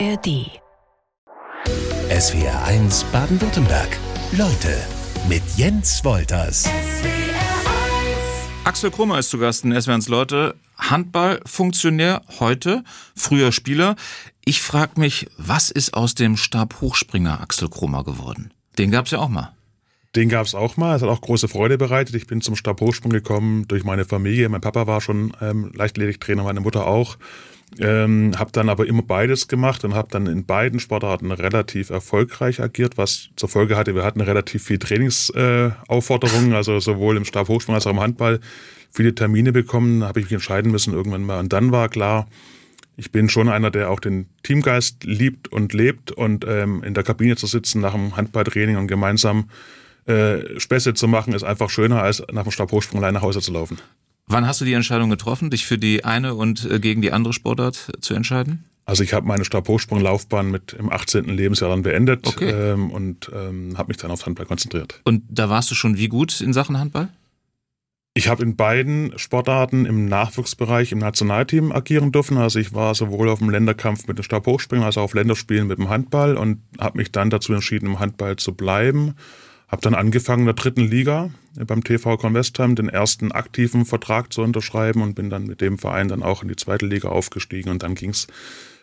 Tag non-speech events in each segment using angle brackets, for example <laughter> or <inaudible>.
ARD. SWR 1 Baden-Württemberg. Leute mit Jens Wolters. Axel Krummer ist zu Gast in SWRs Leute. Handballfunktionär heute, früher Spieler. Ich frage mich, was ist aus dem Stabhochspringer Axel Krummer geworden? Den gab's ja auch mal. Den gab es auch mal. Es hat auch große Freude bereitet. Ich bin zum Stabhochsprung gekommen durch meine Familie. Mein Papa war schon ähm, Leichtathletiktrainer, meine Mutter auch. Ähm, habe dann aber immer beides gemacht und habe dann in beiden Sportarten relativ erfolgreich agiert, was zur Folge hatte, wir hatten relativ viel Trainingsaufforderungen, äh, also sowohl im Stabhochsprung als auch im Handball viele Termine bekommen, habe ich mich entscheiden müssen irgendwann mal. Und dann war klar, ich bin schon einer, der auch den Teamgeist liebt und lebt und ähm, in der Kabine zu sitzen nach dem Handballtraining und gemeinsam äh, Späße zu machen, ist einfach schöner, als nach dem Stabhochsprung allein nach Hause zu laufen. Wann hast du die Entscheidung getroffen, dich für die eine und äh, gegen die andere Sportart zu entscheiden? Also ich habe meine Stabhochsprunglaufbahn mit im 18. Lebensjahr dann beendet okay. ähm, und ähm, habe mich dann aufs Handball konzentriert. Und da warst du schon wie gut in Sachen Handball? Ich habe in beiden Sportarten im Nachwuchsbereich im Nationalteam agieren dürfen. Also ich war sowohl auf dem Länderkampf mit dem Stabhochspringen als auch auf Länderspielen mit dem Handball und habe mich dann dazu entschieden, im Handball zu bleiben habe dann angefangen in der dritten Liga beim TV Convestheim den ersten aktiven Vertrag zu unterschreiben und bin dann mit dem Verein dann auch in die zweite Liga aufgestiegen und dann ging es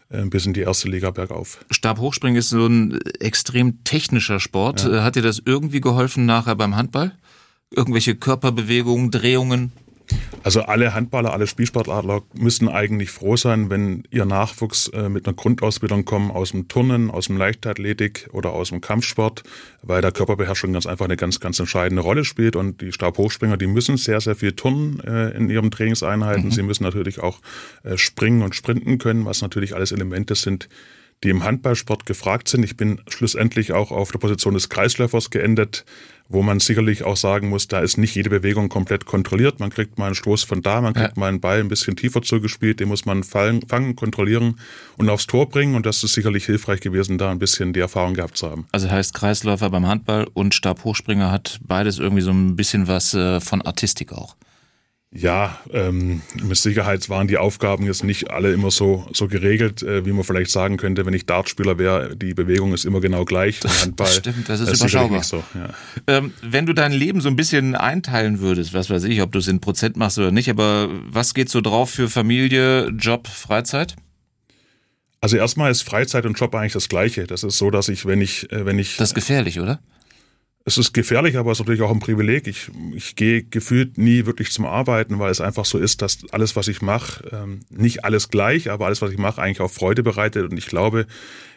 äh, bis in die erste Liga bergauf. Stabhochspringen ist so ein extrem technischer Sport. Ja. Hat dir das irgendwie geholfen nachher beim Handball? Irgendwelche Körperbewegungen, Drehungen? Also alle Handballer, alle Spielsportler müssen eigentlich froh sein, wenn ihr Nachwuchs äh, mit einer Grundausbildung kommen aus dem Turnen, aus dem Leichtathletik oder aus dem Kampfsport, weil der Körperbeherrschung ganz einfach eine ganz, ganz entscheidende Rolle spielt. Und die Stabhochspringer, die müssen sehr, sehr viel turnen äh, in ihren Trainingseinheiten. Mhm. Sie müssen natürlich auch äh, springen und sprinten können, was natürlich alles Elemente sind, die im Handballsport gefragt sind. Ich bin schlussendlich auch auf der Position des Kreisläufers geendet, wo man sicherlich auch sagen muss, da ist nicht jede Bewegung komplett kontrolliert. Man kriegt mal einen Stoß von da, man kriegt ja. mal einen Ball ein bisschen tiefer zugespielt, den muss man fallen, fangen, kontrollieren und aufs Tor bringen. Und das ist sicherlich hilfreich gewesen, da ein bisschen die Erfahrung gehabt zu haben. Also heißt Kreisläufer beim Handball und Stabhochspringer hat beides irgendwie so ein bisschen was äh, von Artistik auch. Ja, ähm, mit Sicherheit waren die Aufgaben jetzt nicht alle immer so, so geregelt, äh, wie man vielleicht sagen könnte, wenn ich Dartspieler wäre, die Bewegung ist immer genau gleich. <laughs> Das, Handball, das stimmt, das ist, ist überschaubar. So, ja. ähm, wenn du dein Leben so ein bisschen einteilen würdest, was weiß ich, ob du es in Prozent machst oder nicht, aber was geht so drauf für Familie, Job, Freizeit? Also erstmal ist Freizeit und Job eigentlich das Gleiche. Das ist so, dass ich, wenn ich, äh, wenn ich. Das ist gefährlich, oder? Es ist gefährlich, aber es ist natürlich auch ein Privileg. Ich, ich gehe gefühlt nie wirklich zum Arbeiten, weil es einfach so ist, dass alles, was ich mache, ähm, nicht alles gleich, aber alles, was ich mache, eigentlich auch Freude bereitet. Und ich glaube,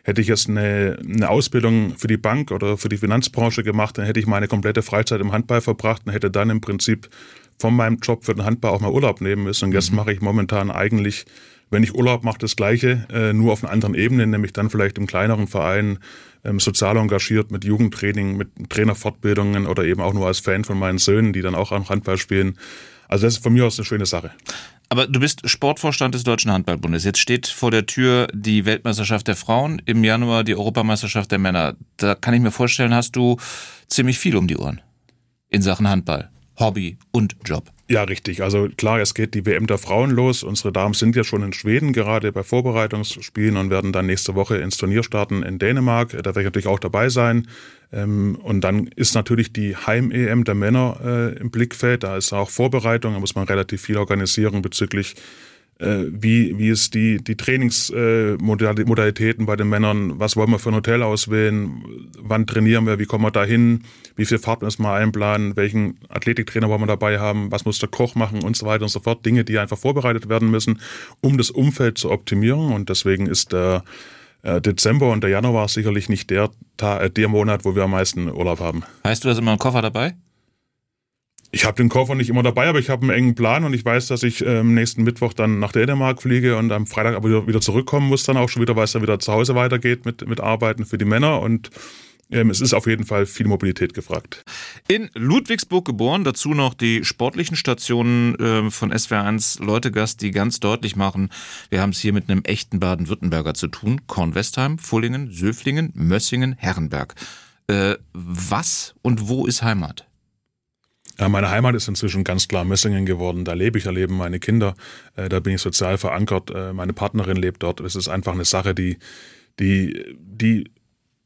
hätte ich jetzt eine, eine Ausbildung für die Bank oder für die Finanzbranche gemacht, dann hätte ich meine komplette Freizeit im Handball verbracht und hätte dann im Prinzip von meinem Job für den Handball auch mal Urlaub nehmen müssen. Und jetzt mhm. mache ich momentan eigentlich wenn ich Urlaub mache, das Gleiche, äh, nur auf einer anderen Ebene, nämlich dann vielleicht im kleineren Verein ähm, sozial engagiert mit Jugendtraining, mit Trainerfortbildungen oder eben auch nur als Fan von meinen Söhnen, die dann auch am Handball spielen. Also das ist von mir aus eine schöne Sache. Aber du bist Sportvorstand des Deutschen Handballbundes. Jetzt steht vor der Tür die Weltmeisterschaft der Frauen, im Januar die Europameisterschaft der Männer. Da kann ich mir vorstellen, hast du ziemlich viel um die Ohren in Sachen Handball. Hobby und Job. Ja, richtig. Also klar, es geht die WM der Frauen los. Unsere Damen sind ja schon in Schweden gerade bei Vorbereitungsspielen und werden dann nächste Woche ins Turnier starten in Dänemark. Da werde ich natürlich auch dabei sein. Ähm, und dann ist natürlich die Heim-EM der Männer äh, im Blickfeld. Da ist auch Vorbereitung, da muss man relativ viel organisieren bezüglich wie, wie ist die, die Trainingsmodalitäten äh, bei den Männern, was wollen wir für ein Hotel auswählen, wann trainieren wir, wie kommen wir da hin, wie viel Fahrt müssen wir einplanen, welchen Athletiktrainer wollen wir dabei haben, was muss der Koch machen und so weiter und so fort. Dinge, die einfach vorbereitet werden müssen, um das Umfeld zu optimieren. Und deswegen ist der äh, Dezember und der Januar sicherlich nicht der, der Monat, wo wir am meisten Urlaub haben. Heißt du hast immer einen Koffer dabei? Ich habe den Koffer nicht immer dabei, aber ich habe einen engen Plan und ich weiß, dass ich ähm, nächsten Mittwoch dann nach Dänemark fliege und am Freitag aber wieder, wieder zurückkommen muss dann auch schon wieder, weil es dann wieder zu Hause weitergeht mit, mit Arbeiten für die Männer und ähm, es ist auf jeden Fall viel Mobilität gefragt. In Ludwigsburg geboren, dazu noch die sportlichen Stationen äh, von SWR1 Leutegast, die ganz deutlich machen, wir haben es hier mit einem echten Baden-Württemberger zu tun. Kornwestheim, Fullingen, Söflingen, Mössingen, Herrenberg. Äh, was und wo ist Heimat? Meine Heimat ist inzwischen ganz klar Messingen geworden. Da lebe ich, da leben meine Kinder, äh, da bin ich sozial verankert. Äh, meine Partnerin lebt dort. Es ist einfach eine Sache, die, die, die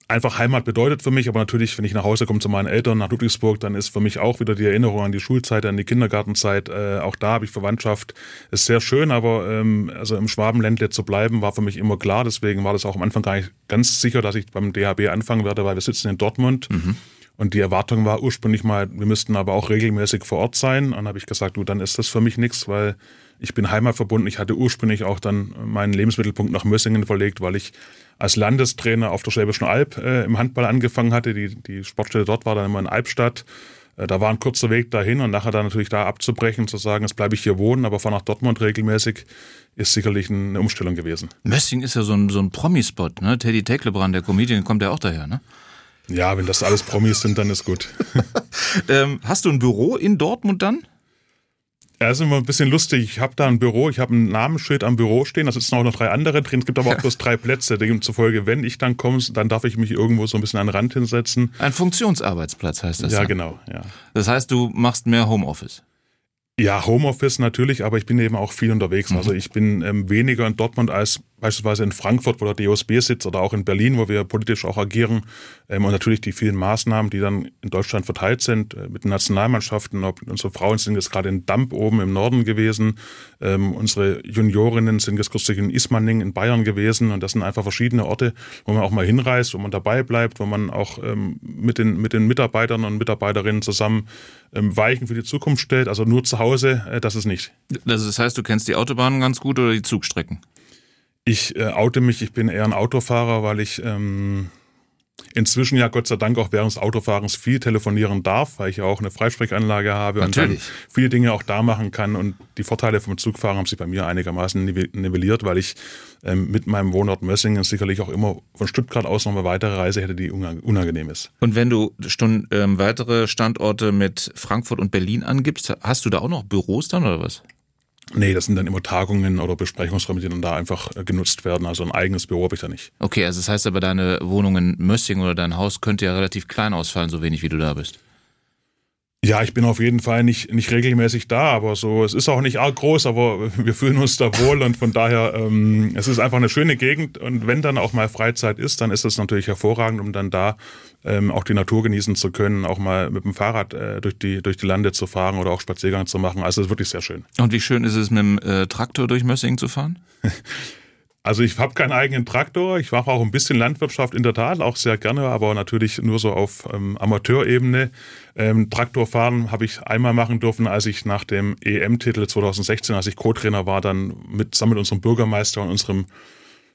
einfach Heimat bedeutet für mich, aber natürlich, wenn ich nach Hause komme zu meinen Eltern nach Ludwigsburg, dann ist für mich auch wieder die Erinnerung an die Schulzeit, an die Kindergartenzeit. Äh, auch da habe ich Verwandtschaft. Ist sehr schön, aber ähm, also im Schwabenländle zu bleiben, war für mich immer klar. Deswegen war das auch am Anfang gar nicht ganz sicher, dass ich beim DHB anfangen werde, weil wir sitzen in Dortmund. Mhm. Und die Erwartung war ursprünglich mal, wir müssten aber auch regelmäßig vor Ort sein. Und dann habe ich gesagt, du, dann ist das für mich nichts, weil ich bin heimatverbunden. Ich hatte ursprünglich auch dann meinen Lebensmittelpunkt nach Mössingen verlegt, weil ich als Landestrainer auf der Schwäbischen Alb äh, im Handball angefangen hatte. Die, die Sportstätte dort war dann immer in Albstadt. Äh, da war ein kurzer Weg dahin und nachher dann natürlich da abzubrechen, zu sagen, jetzt bleibe ich hier wohnen, aber fahre nach Dortmund regelmäßig, ist sicherlich eine Umstellung gewesen. Mössingen ist ja so ein, so ein Promispot, ne? Teddy Tecklebrand, der Comedian, kommt ja auch daher, ne? Ja, wenn das alles Promis sind, dann ist gut. <laughs> ähm, hast du ein Büro in Dortmund dann? Ja, ist immer ein bisschen lustig. Ich habe da ein Büro, ich habe ein Namensschild am Büro stehen, da sitzen auch noch drei andere drin. Es gibt aber auch <laughs> bloß drei Plätze. Demzufolge, wenn ich dann komme, dann darf ich mich irgendwo so ein bisschen an den Rand hinsetzen. Ein Funktionsarbeitsplatz heißt das. Ja, dann. genau. Ja. Das heißt, du machst mehr Homeoffice. Ja, Homeoffice natürlich, aber ich bin eben auch viel unterwegs. Mhm. Also ich bin ähm, weniger in Dortmund als beispielsweise in Frankfurt, wo der DOSB sitzt, oder auch in Berlin, wo wir politisch auch agieren. Ähm, und natürlich die vielen Maßnahmen, die dann in Deutschland verteilt sind, äh, mit den Nationalmannschaften. Ob unsere Frauen sind jetzt gerade in Damp oben im Norden gewesen. Ähm, unsere Juniorinnen sind jetzt kürzlich in Ismaning in Bayern gewesen. Und das sind einfach verschiedene Orte, wo man auch mal hinreist, wo man dabei bleibt, wo man auch ähm, mit, den, mit den Mitarbeitern und Mitarbeiterinnen zusammen ähm, Weichen für die Zukunft stellt. Also nur zu Hause, äh, das ist nicht. Das heißt, du kennst die Autobahnen ganz gut oder die Zugstrecken? Ich äh, oute mich, ich bin eher ein Autofahrer, weil ich ähm, inzwischen ja Gott sei Dank auch während des Autofahrens viel telefonieren darf, weil ich ja auch eine Freisprechanlage habe Natürlich. und dann viele Dinge auch da machen kann. Und die Vorteile vom Zugfahren haben sich bei mir einigermaßen nivelliert, weil ich ähm, mit meinem Wohnort Mössingen sicherlich auch immer von Stuttgart aus noch eine weitere Reise hätte, die unangenehm ist. Und wenn du schon ähm, weitere Standorte mit Frankfurt und Berlin angibst, hast du da auch noch Büros dann oder was? Nee, das sind dann immer Tagungen oder Besprechungsräume, die dann da einfach äh, genutzt werden. Also ein eigenes Büro habe ich da nicht. Okay, also das heißt aber, deine Wohnung in Mössing oder dein Haus könnte ja relativ klein ausfallen, so wenig wie du da bist. Ja, ich bin auf jeden Fall nicht, nicht regelmäßig da, aber so, es ist auch nicht arg groß, aber wir fühlen uns da wohl und von daher, ähm, es ist einfach eine schöne Gegend und wenn dann auch mal Freizeit ist, dann ist es natürlich hervorragend, um dann da ähm, auch die Natur genießen zu können, auch mal mit dem Fahrrad äh, durch, die, durch die Lande zu fahren oder auch Spaziergang zu machen. Also es ist wirklich sehr schön. Und wie schön ist es, mit dem äh, Traktor durch Mössingen zu fahren? <laughs> Also ich habe keinen eigenen Traktor. Ich mache auch ein bisschen Landwirtschaft in der Tat, auch sehr gerne, aber natürlich nur so auf ähm, Amateurebene. Ähm, Traktorfahren habe ich einmal machen dürfen, als ich nach dem EM-Titel 2016, als ich Co-Trainer war, dann mit, zusammen mit unserem Bürgermeister und unserem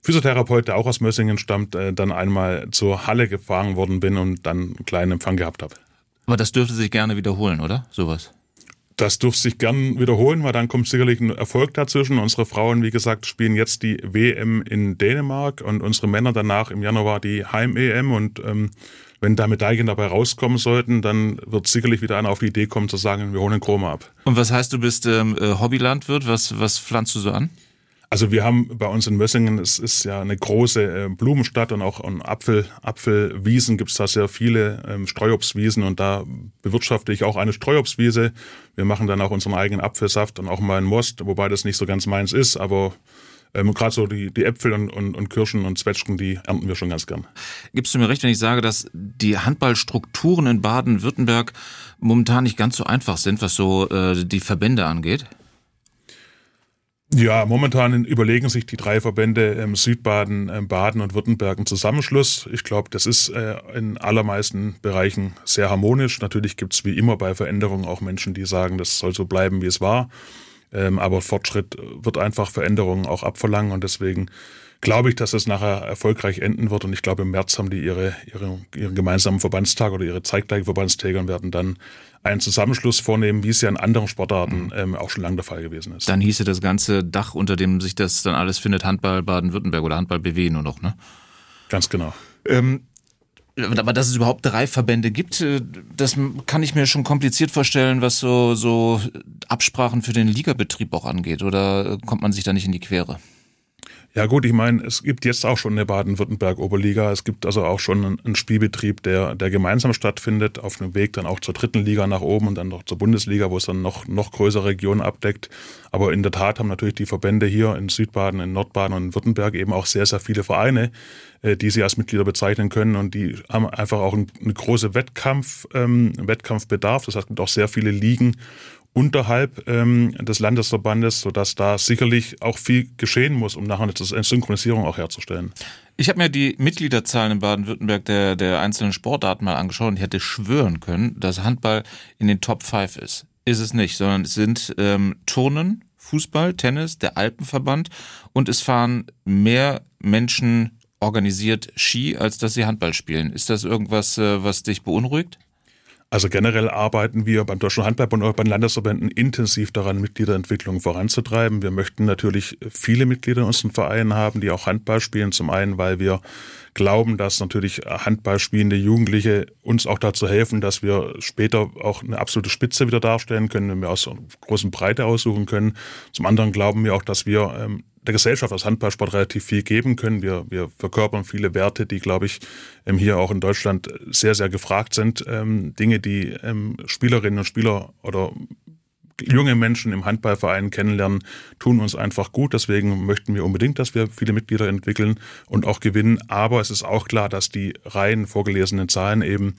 Physiotherapeut, der auch aus Mössingen stammt, äh, dann einmal zur Halle gefahren worden bin und dann einen kleinen Empfang gehabt habe. Aber das dürfte sich gerne wiederholen, oder? Sowas. Das dürfte sich gern wiederholen, weil dann kommt sicherlich ein Erfolg dazwischen. Unsere Frauen, wie gesagt, spielen jetzt die WM in Dänemark und unsere Männer danach im Januar die Heim-EM. Und ähm, wenn da Medaillen dabei rauskommen sollten, dann wird sicherlich wieder einer auf die Idee kommen zu sagen, wir holen Chroma ab. Und was heißt, du bist ähm, äh, Hobbylandwirt? Was, was pflanzt du so an? Also wir haben bei uns in Mössingen, es ist ja eine große äh, Blumenstadt und auch an Apfel, Apfelwiesen gibt es da sehr viele ähm, Streuobstwiesen und da bewirtschafte ich auch eine Streuobstwiese. Wir machen dann auch unseren eigenen Apfelsaft und auch mal einen Most, wobei das nicht so ganz meins ist, aber ähm, gerade so die, die Äpfel und, und, und Kirschen und Zwetschgen, die ernten wir schon ganz gern. Gibst du mir recht, wenn ich sage, dass die Handballstrukturen in Baden-Württemberg momentan nicht ganz so einfach sind, was so äh, die Verbände angeht? Ja, momentan überlegen sich die drei Verbände ähm, Südbaden, ähm, Baden und Württemberg einen Zusammenschluss. Ich glaube, das ist äh, in allermeisten Bereichen sehr harmonisch. Natürlich gibt es wie immer bei Veränderungen auch Menschen, die sagen, das soll so bleiben, wie es war. Ähm, aber Fortschritt wird einfach Veränderungen auch abverlangen und deswegen glaube ich, dass es nachher erfolgreich enden wird. Und ich glaube, im März haben die ihre, ihre, ihren gemeinsamen Verbandstag oder ihre zeitgleichen Verbandstäger und werden dann einen Zusammenschluss vornehmen, wie es ja in anderen Sportarten mhm. ähm, auch schon lange der Fall gewesen ist. Dann hieße das ganze Dach, unter dem sich das dann alles findet, Handball Baden-Württemberg oder Handball BW nur noch, ne? Ganz genau. Ähm, aber dass es überhaupt drei Verbände gibt, äh, das kann ich mir schon kompliziert vorstellen, was so, so Absprachen für den Ligabetrieb auch angeht. Oder kommt man sich da nicht in die Quere? Ja gut, ich meine, es gibt jetzt auch schon eine Baden-Württemberg-Oberliga. Es gibt also auch schon einen Spielbetrieb, der, der gemeinsam stattfindet, auf einem Weg dann auch zur dritten Liga nach oben und dann noch zur Bundesliga, wo es dann noch, noch größere Regionen abdeckt. Aber in der Tat haben natürlich die Verbände hier in Südbaden, in Nordbaden und in Württemberg eben auch sehr, sehr viele Vereine, äh, die sie als Mitglieder bezeichnen können und die haben einfach auch einen, eine große Wettkampf, ähm, Wettkampfbedarf. Das heißt, es gibt auch sehr viele Ligen unterhalb ähm, des Landesverbandes, sodass da sicherlich auch viel geschehen muss, um nachher eine Synchronisierung auch herzustellen. Ich habe mir die Mitgliederzahlen in Baden-Württemberg der, der einzelnen Sportarten mal angeschaut und ich hätte schwören können, dass Handball in den Top 5 ist. Ist es nicht, sondern es sind ähm, Turnen, Fußball, Tennis, der Alpenverband und es fahren mehr Menschen organisiert Ski, als dass sie Handball spielen. Ist das irgendwas, äh, was dich beunruhigt? Also generell arbeiten wir beim Deutschen Handballbund und bei den Landesverbänden intensiv daran, Mitgliederentwicklung voranzutreiben. Wir möchten natürlich viele Mitglieder in unseren Vereinen haben, die auch Handball spielen. Zum einen, weil wir glauben, dass natürlich Handball spielende Jugendliche uns auch dazu helfen, dass wir später auch eine absolute Spitze wieder darstellen können, wenn wir aus großen Breite aussuchen können. Zum anderen glauben wir auch, dass wir ähm, der Gesellschaft als Handballsport relativ viel geben können. Wir, wir verkörpern viele Werte, die, glaube ich, ähm, hier auch in Deutschland sehr, sehr gefragt sind. Ähm, Dinge, die ähm, Spielerinnen und Spieler oder junge Menschen im Handballverein kennenlernen, tun uns einfach gut. Deswegen möchten wir unbedingt, dass wir viele Mitglieder entwickeln und auch gewinnen. Aber es ist auch klar, dass die rein vorgelesenen Zahlen eben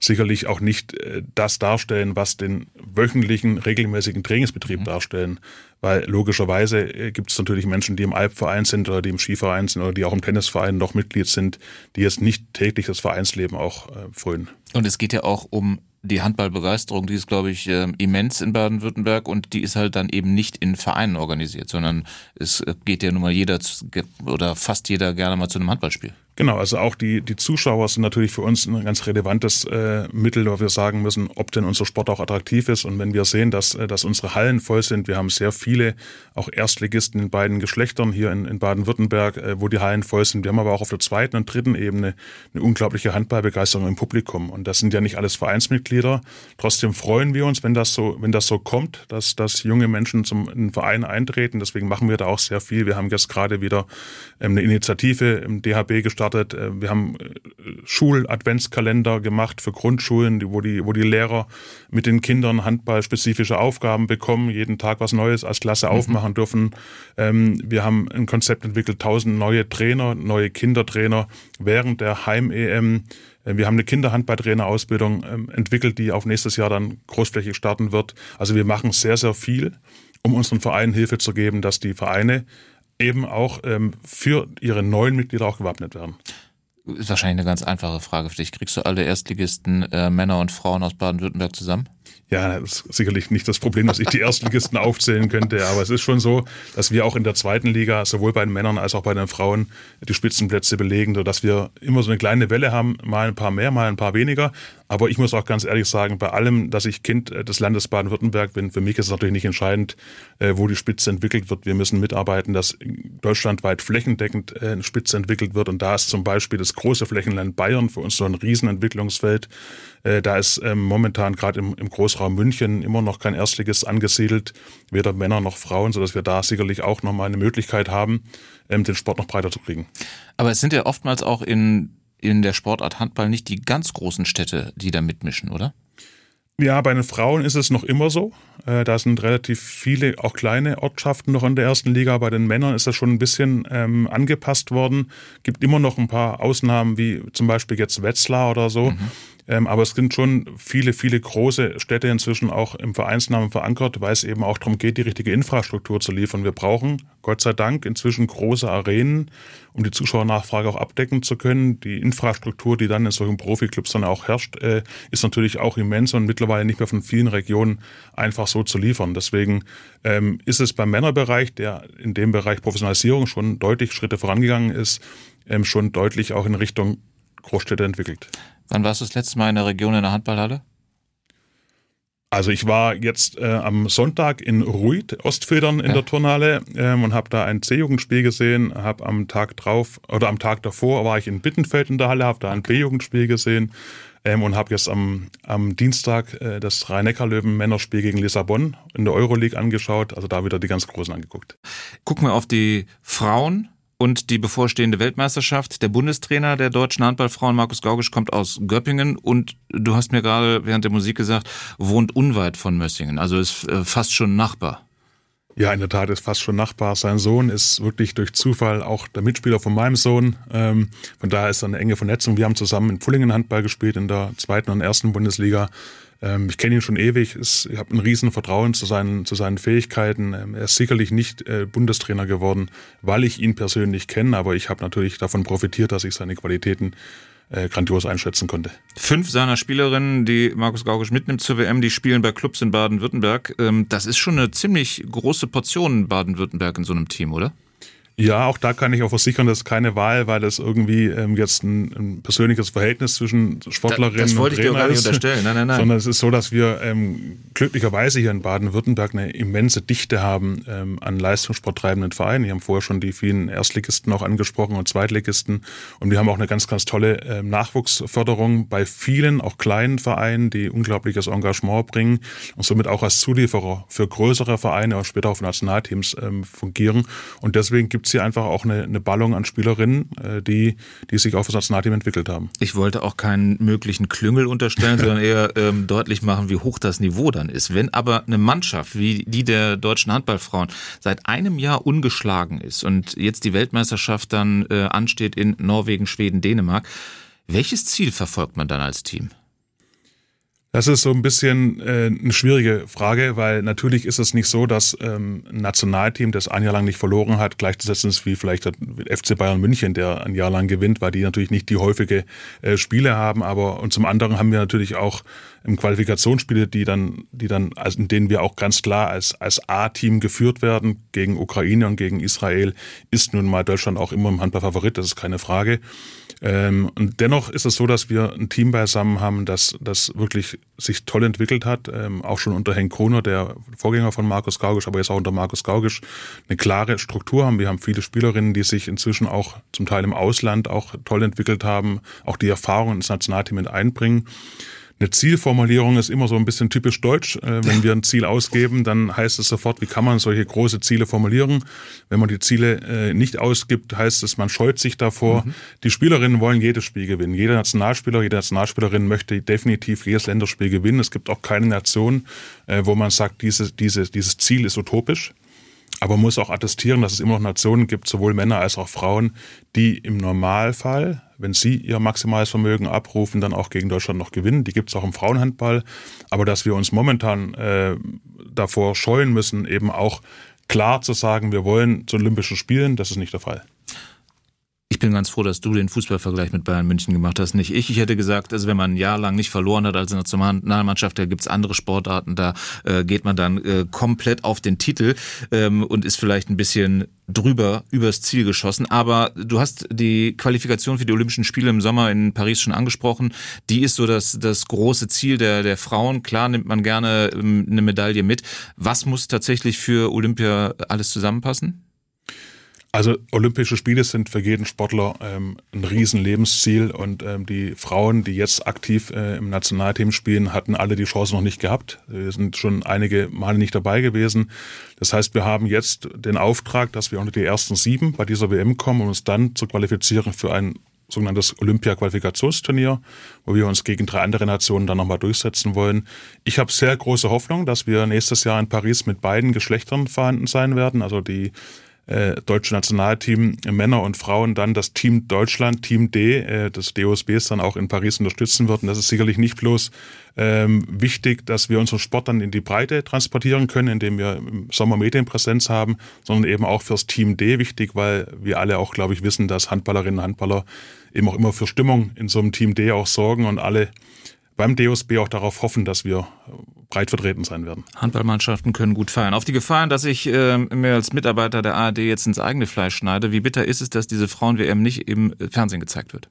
sicherlich auch nicht äh, das darstellen, was den wöchentlichen, regelmäßigen Trainingsbetrieb mhm. darstellen. Weil logischerweise äh, gibt es natürlich Menschen, die im Alpverein sind oder die im Skiverein sind oder die auch im Tennisverein noch Mitglied sind, die jetzt nicht täglich das Vereinsleben auch äh, frönen. Und es geht ja auch um die Handballbegeisterung, die ist, glaube ich, äh, immens in Baden-Württemberg und die ist halt dann eben nicht in Vereinen organisiert, sondern es geht ja nun mal jeder oder fast jeder gerne mal zu einem Handballspiel. Genau, also auch die, die Zuschauer sind natürlich für uns ein ganz relevantes äh, Mittel, wo wir sagen müssen, ob denn unser Sport auch attraktiv ist. Und wenn wir sehen, dass, äh, dass unsere Hallen voll sind, wir haben sehr viele auch Erstligisten in beiden Geschlechtern hier in, in Baden-Württemberg, äh, wo die Hallen voll sind. Wir haben aber auch auf der zweiten und dritten Ebene eine unglaubliche Handballbegeisterung im Publikum. Und das sind ja nicht alles Vereinsmitglieder. Trotzdem freuen wir uns, wenn das so, wenn das so kommt, dass, dass junge Menschen zum in Verein eintreten. Deswegen machen wir da auch sehr viel. Wir haben jetzt gerade wieder ähm, eine Initiative im DHB gestartet gestartet. Äh, wir haben äh, Schul-Adventskalender gemacht für Grundschulen, wo die, wo die Lehrer mit den Kindern handballspezifische Aufgaben bekommen, jeden Tag was Neues als Klasse mhm. aufmachen dürfen. Ähm, wir haben ein Konzept entwickelt, tausend neue Trainer, neue Kindertrainer während der Heim-EM. Äh, wir haben eine Kinderhandballtrainerausbildung ähm, entwickelt, die auf nächstes Jahr dann großflächig starten wird. Also wir machen sehr, sehr viel, um unseren Vereinen Hilfe zu geben, dass die Vereine eben auch ähm, für ihre neuen Mitglieder auch gewappnet werden. Ist wahrscheinlich eine ganz einfache Frage für dich. Kriegst du alle Erstligisten, äh, Männer und Frauen aus Baden-Württemberg zusammen? Ja, das ist sicherlich nicht das Problem, dass ich die Erstligisten <laughs> aufzählen könnte, aber es ist schon so, dass wir auch in der zweiten Liga sowohl bei den Männern als auch bei den Frauen die Spitzenplätze belegen, sodass wir immer so eine kleine Welle haben, mal ein paar mehr, mal ein paar weniger. Aber ich muss auch ganz ehrlich sagen, bei allem, dass ich Kind des Landes Baden-Württemberg bin, für mich ist es natürlich nicht entscheidend, äh, wo die Spitze entwickelt wird. Wir müssen mitarbeiten, dass deutschlandweit flächendeckend äh, eine Spitze entwickelt wird. Und da ist zum Beispiel das große Flächenland Bayern für uns so ein Riesenentwicklungsfeld. Äh, da ist ähm, momentan gerade im, im Großraum München immer noch kein Erstliges angesiedelt, weder Männer noch Frauen, sodass wir da sicherlich auch nochmal eine Möglichkeit haben, ähm, den Sport noch breiter zu kriegen. Aber es sind ja oftmals auch in, in der Sportart Handball nicht die ganz großen Städte, die da mitmischen, oder? Ja, bei den Frauen ist es noch immer so. Äh, da sind relativ viele, auch kleine Ortschaften noch in der ersten Liga. Bei den Männern ist das schon ein bisschen ähm, angepasst worden. Gibt immer noch ein paar Ausnahmen, wie zum Beispiel jetzt Wetzlar oder so. Mhm. Ähm, aber es sind schon viele, viele große Städte inzwischen auch im Vereinsnamen verankert, weil es eben auch darum geht, die richtige Infrastruktur zu liefern. Wir brauchen, Gott sei Dank, inzwischen große Arenen, um die Zuschauernachfrage auch abdecken zu können. Die Infrastruktur, die dann in solchen Profiklubs dann auch herrscht, äh, ist natürlich auch immens und mittlerweile nicht mehr von vielen Regionen einfach so zu liefern. Deswegen ähm, ist es beim Männerbereich, der in dem Bereich Professionalisierung schon deutlich Schritte vorangegangen ist, ähm, schon deutlich auch in Richtung Großstädte entwickelt. Wann warst du das letzte Mal in der Region in der Handballhalle? Also ich war jetzt äh, am Sonntag in Ruid, Ostfedern in ja. der Turnhalle ähm, und habe da ein C-Jugendspiel gesehen. Habe am Tag drauf oder am Tag davor war ich in Bittenfeld in der Halle, habe da ein B-Jugendspiel gesehen ähm, und habe jetzt am, am Dienstag äh, das Rhein-Neckar-Löwen-Männerspiel gegen Lissabon in der Euroleague angeschaut. Also da wieder die ganz Großen angeguckt. Gucken wir auf die Frauen und die bevorstehende Weltmeisterschaft. Der Bundestrainer der deutschen Handballfrauen, Markus Gaugisch, kommt aus Göppingen und du hast mir gerade während der Musik gesagt, wohnt unweit von Mössingen, also ist äh, fast schon Nachbar. Ja, in der Tat ist fast schon Nachbar. Sein Sohn ist wirklich durch Zufall auch der Mitspieler von meinem Sohn. Ähm, von daher ist eine enge Vernetzung. Wir haben zusammen in Pullingen Handball gespielt in der zweiten und ersten Bundesliga. Ähm, ich kenne ihn schon ewig. Ich habe ein riesen Vertrauen zu seinen, zu seinen Fähigkeiten. Ähm, er ist sicherlich nicht äh, Bundestrainer geworden, weil ich ihn persönlich kenne, aber ich habe natürlich davon profitiert, dass ich seine Qualitäten äh, grandios einschätzen konnte. Fünf seiner Spielerinnen, die Markus Gaugisch mitnimmt zur WM, die spielen bei Clubs in Baden-Württemberg. Ähm, das ist schon eine ziemlich große Portion Baden-Württemberg in so einem Team, oder? Ja, auch da kann ich auch versichern, das ist keine Wahl, weil das irgendwie ähm, jetzt ein, ein, persönliches Verhältnis zwischen Sportlerinnen das, das wollte und Trainer ich dir gar nicht unterstellen. Nein, nein, nein. Sondern es ist so, dass wir ähm, glücklicherweise hier in Baden-Württemberg eine immense Dichte haben ähm, an leistungssporttreibenden Vereinen. Wir haben vorher schon die vielen Erstligisten auch angesprochen und Zweitligisten. Und wir haben auch eine ganz, ganz tolle ähm, Nachwuchsförderung bei vielen, auch kleinen Vereinen, die unglaubliches Engagement bringen und somit auch als Zulieferer für größere Vereine und später auch für Nationalteams ähm, fungieren. Und deswegen gibt es hier einfach auch eine, eine Ballung an Spielerinnen, äh, die, die sich auf das Nationalteam entwickelt haben. Ich wollte auch keinen möglichen Klüngel unterstellen, <laughs> sondern eher ähm, deutlich machen, wie hoch das Niveau dann ist. Wenn aber eine Mannschaft wie die der deutschen Handballfrauen seit einem Jahr ungeschlagen ist und jetzt die Weltmeisterschaft dann äh, ansteht in Norwegen, Schweden, Dänemark, welches Ziel verfolgt man dann als Team? Das ist so ein bisschen äh, eine schwierige Frage, weil natürlich ist es nicht so, dass ähm, ein Nationalteam, das ein Jahr lang nicht verloren hat, gleichzusetzen ist wie vielleicht der FC Bayern München, der ein Jahr lang gewinnt, weil die natürlich nicht die häufige äh, Spiele haben. Aber und zum anderen haben wir natürlich auch im Qualifikationsspiele, die dann, die dann, also in denen wir auch ganz klar als als A-Team geführt werden gegen Ukraine und gegen Israel, ist nun mal Deutschland auch immer im Handball Favorit. Das ist keine Frage. Ähm, und dennoch ist es so, dass wir ein Team beisammen haben, das, das wirklich sich toll entwickelt hat, ähm, auch schon unter Henk Kroner, der Vorgänger von Markus Gaugisch, aber jetzt auch unter Markus Gaugisch, eine klare Struktur haben. Wir haben viele Spielerinnen, die sich inzwischen auch zum Teil im Ausland auch toll entwickelt haben, auch die Erfahrungen ins Nationalteam mit einbringen. Eine Zielformulierung ist immer so ein bisschen typisch deutsch. Äh, wenn wir ein Ziel ausgeben, dann heißt es sofort, wie kann man solche große Ziele formulieren. Wenn man die Ziele äh, nicht ausgibt, heißt es, man scheut sich davor. Mhm. Die Spielerinnen wollen jedes Spiel gewinnen. Jeder Nationalspieler, jede Nationalspielerin möchte definitiv jedes Länderspiel gewinnen. Es gibt auch keine Nation, äh, wo man sagt, diese, diese, dieses Ziel ist utopisch. Aber man muss auch attestieren, dass es immer noch Nationen gibt, sowohl Männer als auch Frauen, die im Normalfall, wenn sie ihr maximales Vermögen abrufen, dann auch gegen Deutschland noch gewinnen. Die gibt es auch im Frauenhandball. Aber dass wir uns momentan äh, davor scheuen müssen, eben auch klar zu sagen, wir wollen zu Olympischen Spielen, das ist nicht der Fall. Ich bin ganz froh, dass du den Fußballvergleich mit Bayern München gemacht hast, nicht ich. Ich hätte gesagt, also wenn man ein Jahr lang nicht verloren hat als Nationalmannschaft, da gibt's andere Sportarten, da äh, geht man dann äh, komplett auf den Titel ähm, und ist vielleicht ein bisschen drüber übers Ziel geschossen. Aber du hast die Qualifikation für die Olympischen Spiele im Sommer in Paris schon angesprochen. Die ist so das, das große Ziel der, der Frauen. Klar nimmt man gerne ähm, eine Medaille mit. Was muss tatsächlich für Olympia alles zusammenpassen? Also Olympische Spiele sind für jeden Sportler ähm, ein Riesenlebensziel und ähm, die Frauen, die jetzt aktiv äh, im Nationalteam spielen, hatten alle die Chance noch nicht gehabt. Wir sind schon einige Male nicht dabei gewesen. Das heißt, wir haben jetzt den Auftrag, dass wir unter die ersten sieben bei dieser WM kommen, um uns dann zu qualifizieren für ein sogenanntes Olympia-Qualifikationsturnier, wo wir uns gegen drei andere Nationen dann nochmal durchsetzen wollen. Ich habe sehr große Hoffnung, dass wir nächstes Jahr in Paris mit beiden Geschlechtern vorhanden sein werden. Also die äh, deutsche Nationalteam Männer und Frauen dann das Team Deutschland, Team D äh, des DOSBs dann auch in Paris unterstützen wird. Und das ist sicherlich nicht bloß ähm, wichtig, dass wir unseren Sport dann in die Breite transportieren können, indem wir im Sommer Medienpräsenz haben, sondern eben auch fürs Team D wichtig, weil wir alle auch, glaube ich, wissen, dass Handballerinnen und Handballer eben auch immer für Stimmung in so einem Team D auch sorgen und alle beim DOSB auch darauf hoffen, dass wir breit vertreten sein werden. Handballmannschaften können gut feiern. Auf die Gefahren, dass ich äh, mir als Mitarbeiter der ARD jetzt ins eigene Fleisch schneide, wie bitter ist es, dass diese Frauen-WM nicht im Fernsehen gezeigt wird?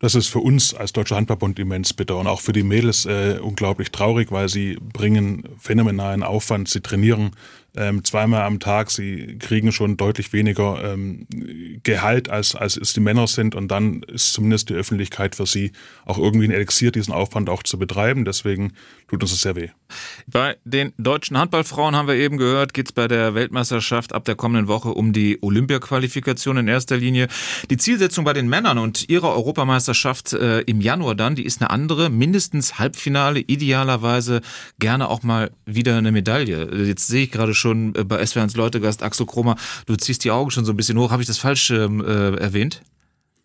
Das ist für uns als Deutscher Handballbund immens bitter und auch für die Mädels äh, unglaublich traurig, weil sie bringen phänomenalen Aufwand, sie trainieren ähm, zweimal am Tag. Sie kriegen schon deutlich weniger ähm, Gehalt, als, als es die Männer sind. Und dann ist zumindest die Öffentlichkeit für sie auch irgendwie ein Elixier, diesen Aufwand auch zu betreiben. Deswegen tut uns das sehr weh. Bei den deutschen Handballfrauen haben wir eben gehört, geht es bei der Weltmeisterschaft ab der kommenden Woche um die Olympiaqualifikation in erster Linie. Die Zielsetzung bei den Männern und ihrer Europameisterschaft äh, im Januar dann, die ist eine andere. Mindestens Halbfinale, idealerweise gerne auch mal wieder eine Medaille. Jetzt sehe ich gerade schon äh, bei SWRs Leutegast Axel Kromer, du ziehst die Augen schon so ein bisschen hoch. Habe ich das falsch ähm, äh, erwähnt?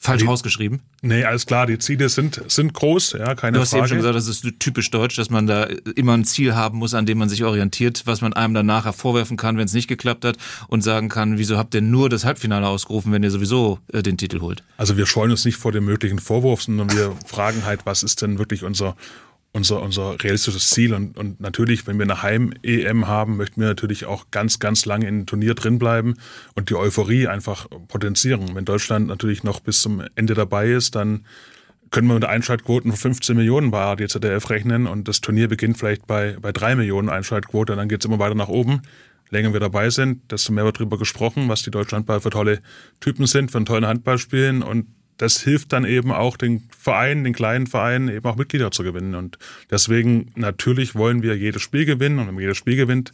Falsch die, rausgeschrieben? Nee, alles klar, die Ziele sind, sind groß, ja, keine Frage. Du hast Frage. eben schon gesagt, das ist typisch deutsch, dass man da immer ein Ziel haben muss, an dem man sich orientiert, was man einem dann nachher vorwerfen kann, wenn es nicht geklappt hat und sagen kann, wieso habt ihr nur das Halbfinale ausgerufen, wenn ihr sowieso äh, den Titel holt? Also wir scheuen uns nicht vor dem möglichen Vorwurf, sondern wir fragen halt, was ist denn wirklich unser unser, unser realistisches Ziel. Und, und natürlich, wenn wir eine Heim-EM haben, möchten wir natürlich auch ganz, ganz lange in Turnier drin bleiben und die Euphorie einfach potenzieren. Wenn Deutschland natürlich noch bis zum Ende dabei ist, dann können wir mit Einschaltquoten von 15 Millionen bei ADZDF rechnen und das Turnier beginnt vielleicht bei, bei 3 Millionen Einschaltquote und dann geht es immer weiter nach oben. Länger wir dabei sind, desto mehr wird darüber gesprochen, was die Deutschlandball für tolle Typen sind, für einen tollen Handball spielen und das hilft dann eben auch den Vereinen, den kleinen Vereinen eben auch Mitglieder zu gewinnen. Und deswegen natürlich wollen wir jedes Spiel gewinnen und wenn man jedes Spiel gewinnt,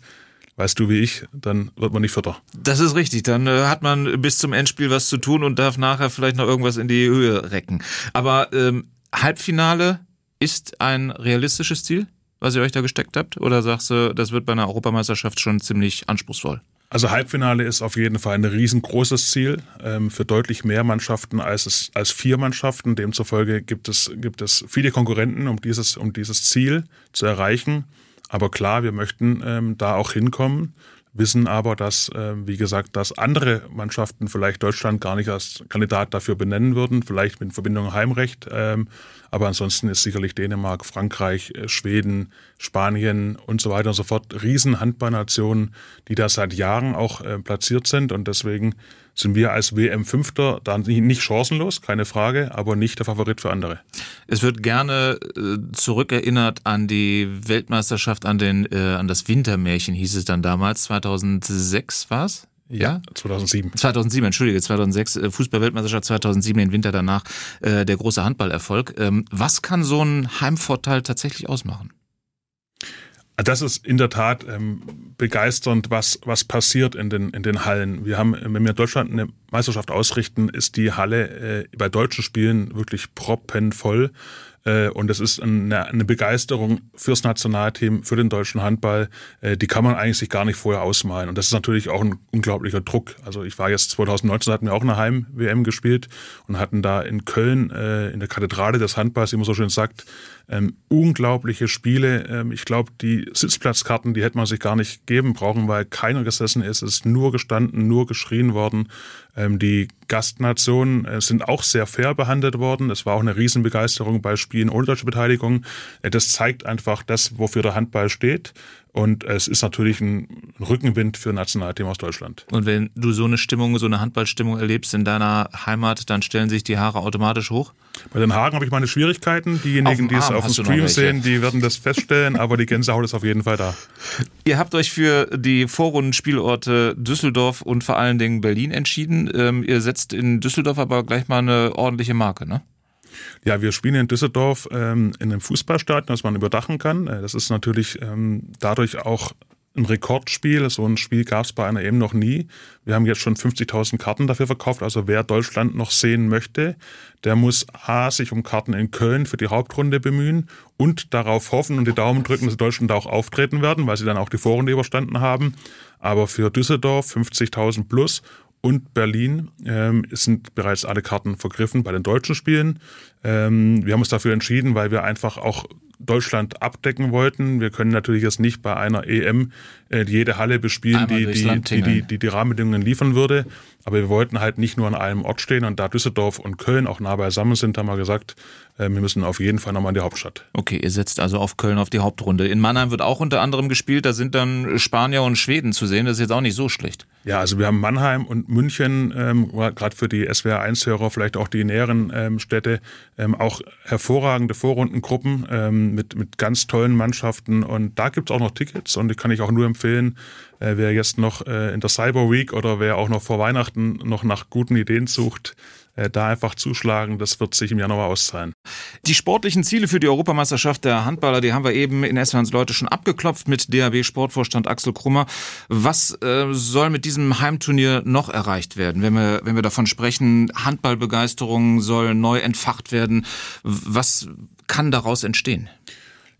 weißt du wie ich, dann wird man nicht Vierter. Das ist richtig. Dann äh, hat man bis zum Endspiel was zu tun und darf nachher vielleicht noch irgendwas in die Höhe recken. Aber ähm, Halbfinale ist ein realistisches Ziel, was ihr euch da gesteckt habt? Oder sagst du, das wird bei einer Europameisterschaft schon ziemlich anspruchsvoll? Also Halbfinale ist auf jeden Fall ein riesengroßes Ziel ähm, für deutlich mehr Mannschaften als es als vier Mannschaften. Demzufolge gibt es gibt es viele Konkurrenten, um dieses um dieses Ziel zu erreichen. Aber klar, wir möchten ähm, da auch hinkommen wissen aber, dass, äh, wie gesagt, dass andere Mannschaften vielleicht Deutschland gar nicht als Kandidat dafür benennen würden, vielleicht mit Verbindung Heimrecht. Ähm, aber ansonsten ist sicherlich Dänemark, Frankreich, äh, Schweden, Spanien und so weiter und so fort Riesenhandballnationen, die da seit Jahren auch äh, platziert sind. Und deswegen sind wir als WM-Fünfter da nicht chancenlos, keine Frage, aber nicht der Favorit für andere. Es wird gerne äh, zurückerinnert an die Weltmeisterschaft, an, den, äh, an das Wintermärchen hieß es dann damals, 2006 war es? Ja, 2007. 2007, entschuldige, 2006, äh, Fußball-Weltmeisterschaft 2007, den Winter danach, äh, der große Handballerfolg. Ähm, was kann so ein Heimvorteil tatsächlich ausmachen? Das ist in der Tat ähm, begeisternd, was, was passiert in den, in den Hallen. Wir haben, wenn wir Deutschland eine Meisterschaft ausrichten, ist die Halle äh, bei deutschen Spielen wirklich proppenvoll. Äh, und es ist eine, eine, Begeisterung fürs Nationalteam, für den deutschen Handball, äh, die kann man eigentlich sich gar nicht vorher ausmalen. Und das ist natürlich auch ein unglaublicher Druck. Also ich war jetzt 2019, hatten wir auch eine Heim-WM gespielt und hatten da in Köln äh, in der Kathedrale des Handballs, wie man so schön sagt, ähm, unglaubliche Spiele. Ähm, ich glaube, die Sitzplatzkarten, die hätte man sich gar nicht geben brauchen, weil keiner gesessen ist. Es ist nur gestanden, nur geschrien worden. Ähm, die Gastnationen äh, sind auch sehr fair behandelt worden. Es war auch eine Riesenbegeisterung bei Spielen ohne deutsche Beteiligung. Äh, das zeigt einfach das, wofür der Handball steht. Und es ist natürlich ein Rückenwind für Nationalteam aus Deutschland. Und wenn du so eine Stimmung, so eine Handballstimmung erlebst in deiner Heimat, dann stellen sich die Haare automatisch hoch? Bei den Haaren habe ich meine Schwierigkeiten. Diejenigen, die es auf dem Stream sehen, die werden das feststellen, aber die Gänsehaut ist auf jeden Fall da. <laughs> Ihr habt euch für die Vorrundenspielorte Düsseldorf und vor allen Dingen Berlin entschieden. Ähm, ihr setzt in Düsseldorf aber gleich mal eine ordentliche Marke, ne? Ja, wir spielen in Düsseldorf ähm, in einem Fußballstadion, das man überdachen kann. Äh, das ist natürlich ähm, dadurch auch ein Rekordspiel. So ein Spiel gab es bei einer EM noch nie. Wir haben jetzt schon 50.000 Karten dafür verkauft. Also wer Deutschland noch sehen möchte, der muss A, sich um Karten in Köln für die Hauptrunde bemühen und darauf hoffen und die Daumen drücken, dass die Deutschen da auch auftreten werden, weil sie dann auch die Vorrunde überstanden haben. Aber für Düsseldorf 50.000 plus und Berlin ähm, sind bereits alle Karten vergriffen bei den deutschen Spielen. Ähm, wir haben uns dafür entschieden, weil wir einfach auch Deutschland abdecken wollten. Wir können natürlich jetzt nicht bei einer EM äh, jede Halle bespielen, die die, die, die, die, die Rahmenbedingungen liefern würde. Aber wir wollten halt nicht nur an einem Ort stehen und da Düsseldorf und Köln auch nah beisammen sind, haben wir gesagt, äh, wir müssen auf jeden Fall nochmal in die Hauptstadt. Okay, ihr setzt also auf Köln auf die Hauptrunde. In Mannheim wird auch unter anderem gespielt, da sind dann Spanier und Schweden zu sehen, das ist jetzt auch nicht so schlecht. Ja, also wir haben Mannheim und München, ähm, gerade für die SWR1-Hörer, vielleicht auch die näheren ähm, Städte, ähm, auch hervorragende Vorrundengruppen ähm, mit, mit ganz tollen Mannschaften. Und da gibt's auch noch Tickets und die kann ich auch nur empfehlen, äh, wer jetzt noch äh, in der Cyber Week oder wer auch noch vor Weihnachten noch nach guten Ideen sucht, äh, da einfach zuschlagen. Das wird sich im Januar auszahlen. Die sportlichen Ziele für die Europameisterschaft der Handballer, die haben wir eben in S1 Leute schon abgeklopft mit DAB Sportvorstand Axel Krummer. Was äh, soll mit diesem Heimturnier noch erreicht werden? Wenn wir, wenn wir davon sprechen, Handballbegeisterung soll neu entfacht werden. Was kann daraus entstehen?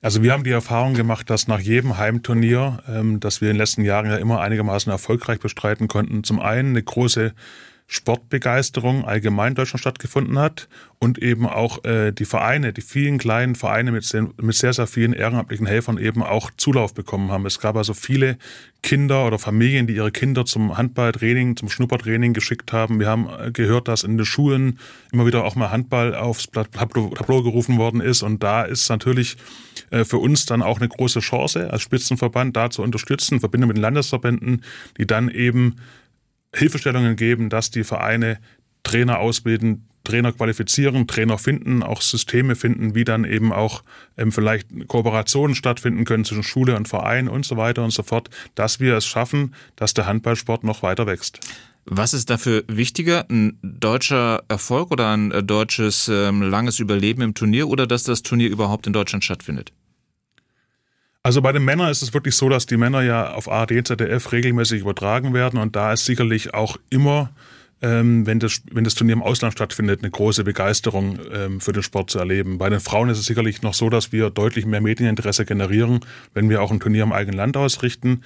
Also wir haben die Erfahrung gemacht, dass nach jedem Heimturnier, ähm, das wir in den letzten Jahren ja immer einigermaßen erfolgreich bestreiten konnten, zum einen eine große Sportbegeisterung allgemein in Deutschland stattgefunden hat und eben auch äh, die Vereine, die vielen kleinen Vereine mit sehr, mit sehr, sehr vielen ehrenamtlichen Helfern eben auch Zulauf bekommen haben. Es gab also viele Kinder oder Familien, die ihre Kinder zum Handballtraining, zum Schnuppertraining geschickt haben. Wir haben äh, gehört, dass in den Schulen immer wieder auch mal Handball aufs Tableau, gerufen worden ist und da ist natürlich äh, für uns dann auch eine große Chance als Spitzenverband da zu unterstützen, in Verbindung mit den Landesverbänden, die dann eben Hilfestellungen geben, dass die Vereine Trainer ausbilden, Trainer qualifizieren, Trainer finden, auch Systeme finden, wie dann eben auch ähm, vielleicht Kooperationen stattfinden können zwischen Schule und Verein und so weiter und so fort, dass wir es schaffen, dass der Handballsport noch weiter wächst. Was ist dafür wichtiger, ein deutscher Erfolg oder ein äh, deutsches ähm, langes Überleben im Turnier oder dass das Turnier überhaupt in Deutschland stattfindet? Also bei den Männern ist es wirklich so, dass die Männer ja auf ARD, ZDF regelmäßig übertragen werden und da ist sicherlich auch immer, ähm, wenn, das, wenn das Turnier im Ausland stattfindet, eine große Begeisterung ähm, für den Sport zu erleben. Bei den Frauen ist es sicherlich noch so, dass wir deutlich mehr Medieninteresse generieren, wenn wir auch ein Turnier im eigenen Land ausrichten.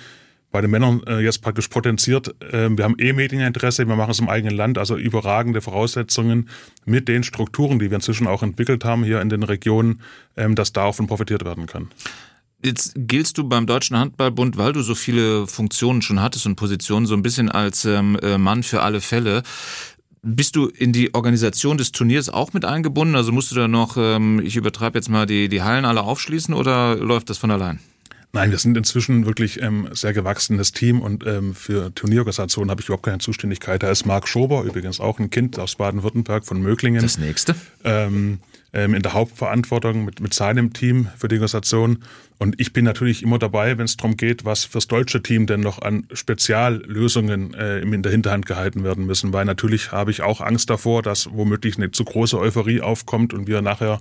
Bei den Männern äh, jetzt praktisch potenziert, äh, wir haben eh Medieninteresse, wir machen es im eigenen Land, also überragende Voraussetzungen mit den Strukturen, die wir inzwischen auch entwickelt haben hier in den Regionen, ähm, dass davon profitiert werden kann. Jetzt giltst du beim Deutschen Handballbund, weil du so viele Funktionen schon hattest und Positionen, so ein bisschen als ähm, äh, Mann für alle Fälle. Bist du in die Organisation des Turniers auch mit eingebunden? Also musst du da noch, ähm, ich übertreibe jetzt mal, die, die Hallen alle aufschließen oder läuft das von allein? Nein, wir sind inzwischen wirklich ähm, sehr gewachsenes Team und ähm, für Turnierorganisationen habe ich überhaupt keine Zuständigkeit. Da ist Marc Schober, übrigens auch ein Kind aus Baden-Württemberg von Möglingen. Das nächste. Ähm, ähm, in der Hauptverantwortung mit, mit seinem Team für die Organisation. Und ich bin natürlich immer dabei, wenn es darum geht, was fürs deutsche Team denn noch an Speziallösungen äh, in der Hinterhand gehalten werden müssen. Weil natürlich habe ich auch Angst davor, dass womöglich eine zu große Euphorie aufkommt und wir nachher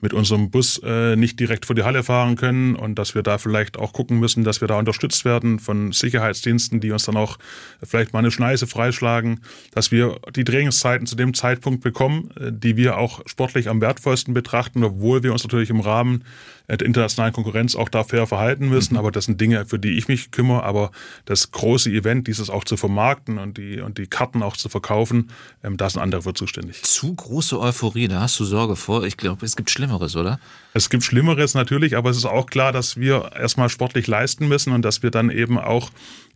mit unserem Bus äh, nicht direkt vor die Halle fahren können und dass wir da vielleicht auch gucken müssen, dass wir da unterstützt werden von Sicherheitsdiensten, die uns dann auch vielleicht mal eine Schneise freischlagen, dass wir die Trainingszeiten zu dem Zeitpunkt bekommen, äh, die wir auch sportlich am wertvollsten betrachten, obwohl wir uns natürlich im Rahmen der internationalen Konkurrenz auch da fair verhalten müssen. Mhm. Aber das sind Dinge, für die ich mich kümmere. Aber das große Event, dieses auch zu vermarkten und die, und die Karten auch zu verkaufen, ähm, da sind andere für zuständig. Zu große Euphorie, da hast du Sorge vor. Ich glaube, es gibt Schlimmeres, oder? Es gibt Schlimmeres natürlich, aber es ist auch klar, dass wir erstmal sportlich leisten müssen und dass wir dann eben auch